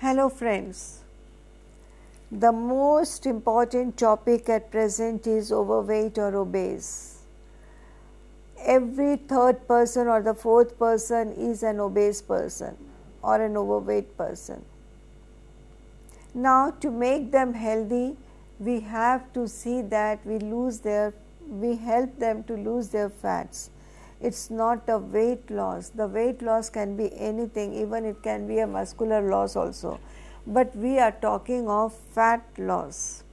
Hello, friends. The most important topic at present is overweight or obese. Every third person or the fourth person is an obese person or an overweight person. Now, to make them healthy, we have to see that we lose their, we help them to lose their fats it's not a weight loss. The weight loss can be anything, even it can be a muscular loss also. But we are talking of fat loss.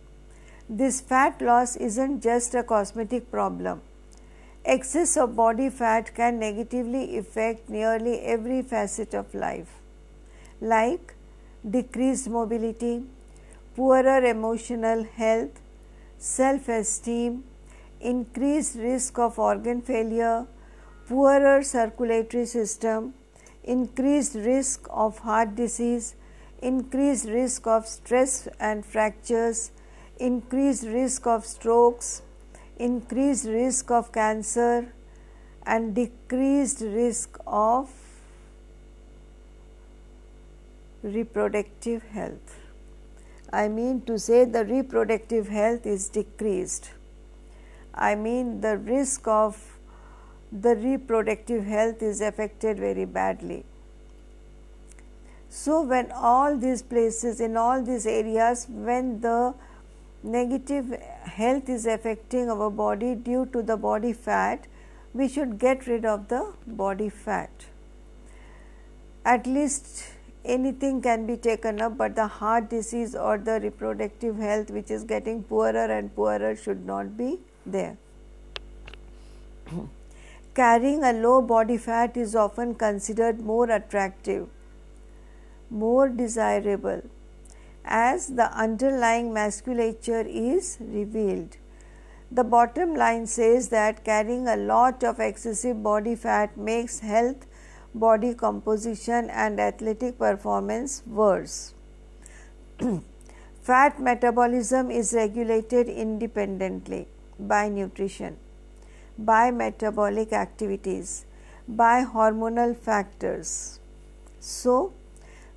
This fat loss isn't just a cosmetic problem. Excess of body fat can negatively affect nearly every facet of life, like decreased mobility, poorer emotional health, self esteem, increased risk of organ failure, poorer circulatory system, increased risk of heart disease, increased risk of stress and fractures, increased risk of strokes, increased risk of cancer, and decreased risk of reproductive health. I mean to say the reproductive health is decreased. I mean the risk of the reproductive health is affected very badly. So, when all these places, in all these areas, when the negative health is affecting our body due to the body fat, we should get rid of the body fat. At least anything can be taken up, but the heart disease or the reproductive health, which is getting poorer and poorer, should not be there. carrying a low body fat is often considered more attractive, more desirable, as the underlying musculature is revealed. The bottom line says that carrying a lot of excessive body fat makes health, body composition, and athletic performance worse. fat metabolism is regulated independently by nutrition by metabolic activities, by hormonal factors. So,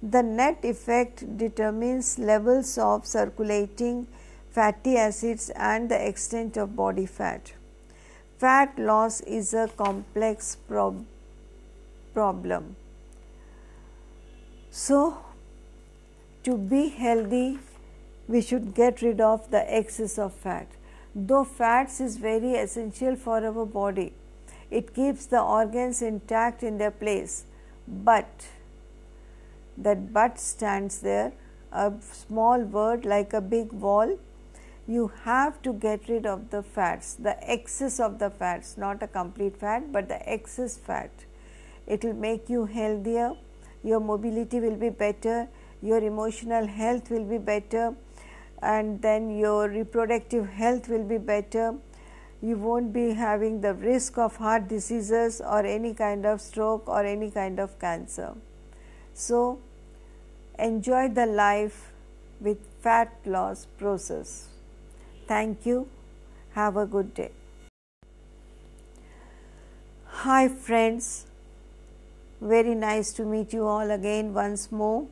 the net effect determines levels of circulating fatty acids and the extent of body fat. Fat loss is a complex prob problem. So, to be healthy, we should get rid of the excess of fat though fats is very essential for our body it keeps the organs intact in their place. But that but stands there a small word like a big wall you have to get rid of the fats the excess of the fats not a complete fat but the excess fat. It will make you healthier your mobility will be better your emotional health will be better and then your reproductive health will be better. You won't be having the risk of heart diseases or any kind of stroke or any kind of cancer. So, enjoy the life with fat loss process. Thank you. Have a good day. Hi, friends. Very nice to meet you all again once more.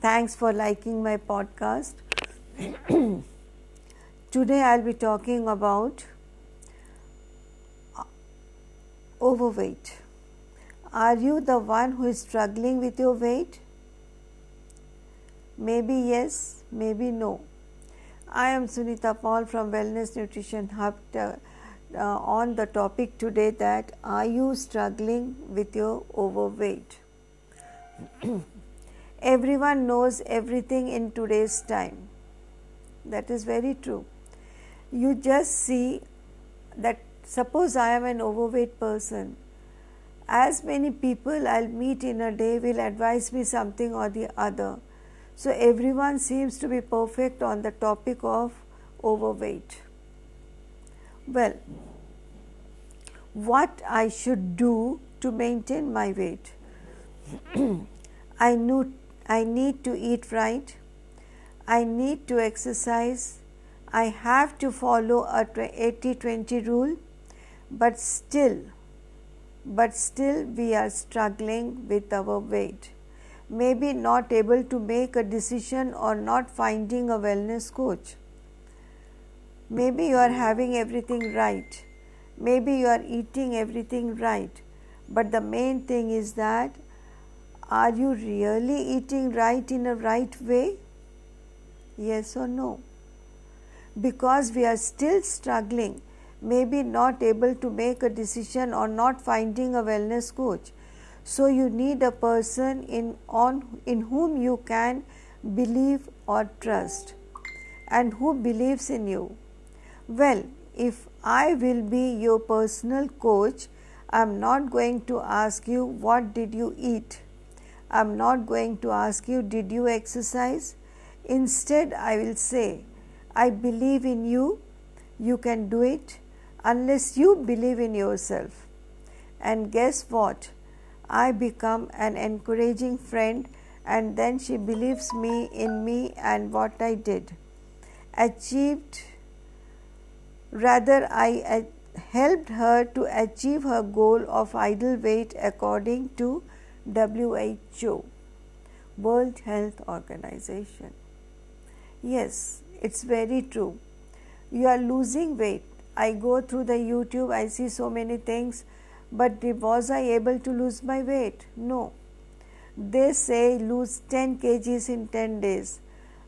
Thanks for liking my podcast. Today I'll be talking about overweight. Are you the one who is struggling with your weight? Maybe yes, maybe no. I am Sunita Paul from Wellness Nutrition Hub uh, uh, on the topic today that are you struggling with your overweight? Everyone knows everything in today's time that is very true. You just see that suppose I am an overweight person, as many people I'll meet in a day will advise me something or the other. So everyone seems to be perfect on the topic of overweight. Well, what I should do to maintain my weight? I, knew, I need to eat right. I need to exercise, I have to follow a 80 20 rule, but still, but still we are struggling with our weight. maybe not able to make a decision or not finding a wellness coach. Maybe you are having everything right. Maybe you are eating everything right. But the main thing is that are you really eating right in a right way? Yes or no? Because we are still struggling, maybe not able to make a decision or not finding a wellness coach. So you need a person in on in whom you can believe or trust and who believes in you. Well, if I will be your personal coach, I am not going to ask you what did you eat. I am not going to ask you did you exercise. Instead, I will say, I believe in you, you can do it unless you believe in yourself. And guess what? I become an encouraging friend, and then she believes me in me and what I did. Achieved Rather, I uh, helped her to achieve her goal of ideal weight according to WHO, World Health Organization. Yes, it's very true. You are losing weight. I go through the YouTube, I see so many things, but was I able to lose my weight? No. They say lose 10 kgs in 10 days.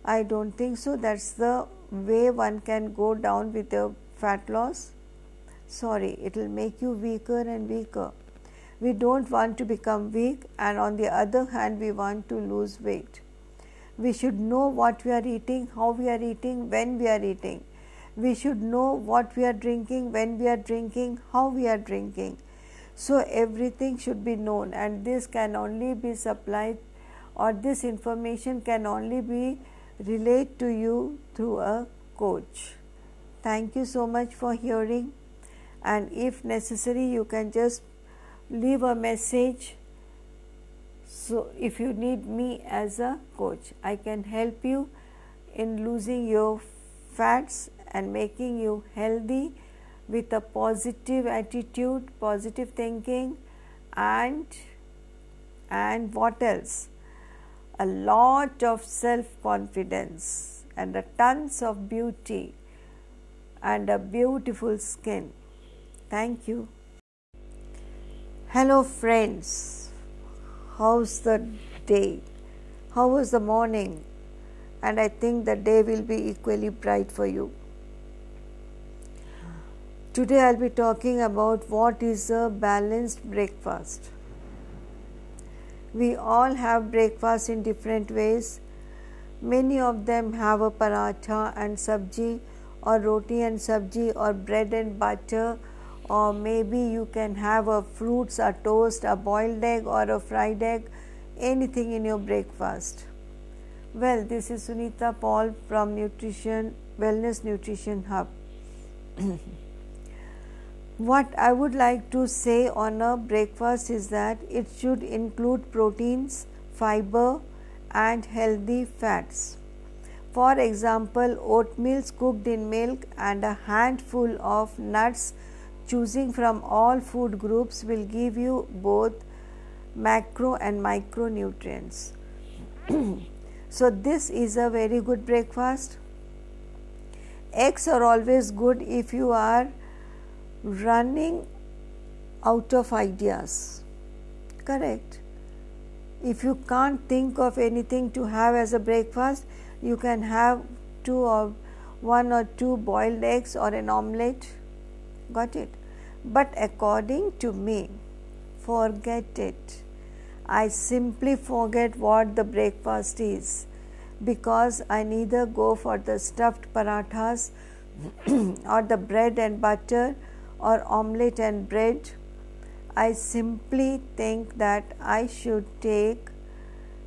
I don't think so. That's the way one can go down with a fat loss? Sorry, it will make you weaker and weaker. We don't want to become weak, and on the other hand, we want to lose weight. We should know what we are eating, how we are eating, when we are eating. We should know what we are drinking, when we are drinking, how we are drinking. So, everything should be known, and this can only be supplied, or this information can only be relayed to you through a coach. Thank you so much for hearing. And if necessary, you can just leave a message. So, if you need me as a coach, I can help you in losing your fats and making you healthy with a positive attitude, positive thinking, and and what else? A lot of self confidence and a tons of beauty and a beautiful skin. Thank you. Hello, friends. How's the day? How was the morning? And I think the day will be equally bright for you. Today I'll be talking about what is a balanced breakfast. We all have breakfast in different ways. Many of them have a paratha and sabji or roti and sabji or bread and butter or maybe you can have a fruits a toast a boiled egg or a fried egg anything in your breakfast. Well this is sunita paul from nutrition wellness nutrition hub. What i would like to say on a breakfast is that it should include proteins fiber and healthy fats. For example, oatmeal cooked in milk and a handful of nuts choosing from all food groups will give you both macro and micronutrients. so, this is a very good breakfast. Eggs are always good if you are running out of ideas. Correct. If you can't think of anything to have as a breakfast, you can have two or one or two boiled eggs or an omelette got it but according to me forget it. I simply forget what the breakfast is because i neither go for the stuffed parathas or the bread and butter or omelette and bread. I simply think that i should take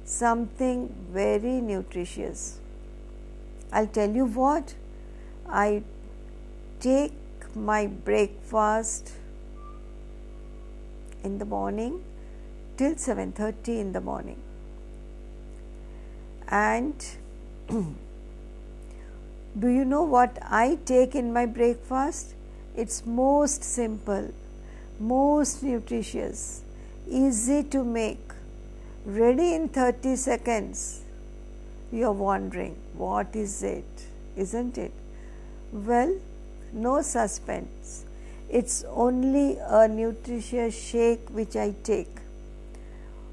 something very nutritious. I'll tell you what, I take my breakfast in the morning till 7:30 in the morning and do you know what I take in my breakfast? It's most simple, most nutritious, easy to make, ready in 30 seconds. You are wondering, what is it? Isn't it? Well, no suspense. It's only a nutritious shake which I take.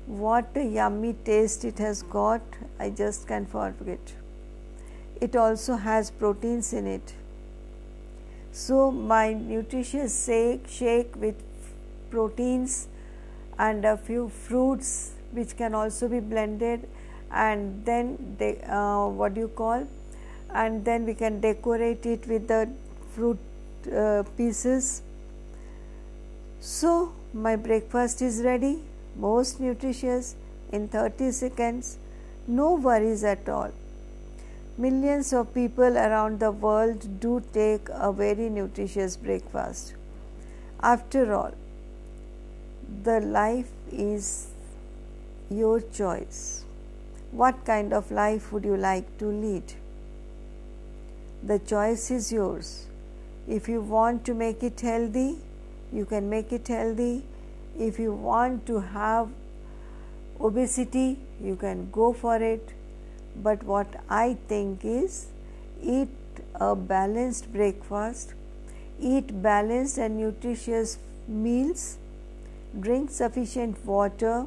What a yummy taste it has got, I just can't forget. It also has proteins in it. So, my nutritious shake, shake with proteins and a few fruits which can also be blended and then they, uh, what do you call and then we can decorate it with the fruit uh, pieces. So, my breakfast is ready, most nutritious in 30 seconds, no worries at all. Millions of people around the world do take a very nutritious breakfast. After all, the life is your choice. What kind of life would you like to lead? The choice is yours. If you want to make it healthy, you can make it healthy. If you want to have obesity, you can go for it. But what I think is eat a balanced breakfast, eat balanced and nutritious meals, drink sufficient water,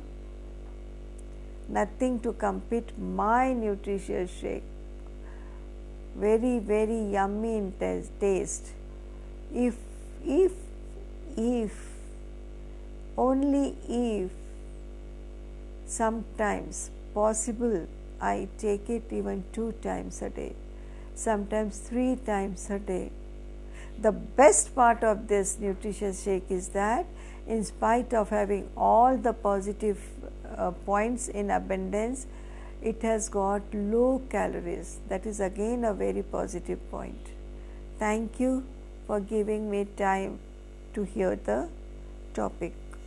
nothing to compete my nutritious shake very very yummy in taste if if if only if sometimes possible i take it even two times a day sometimes three times a day the best part of this nutritious shake is that in spite of having all the positive uh, points in abundance it has got low calories. That is again a very positive point. Thank you for giving me time to hear the topic.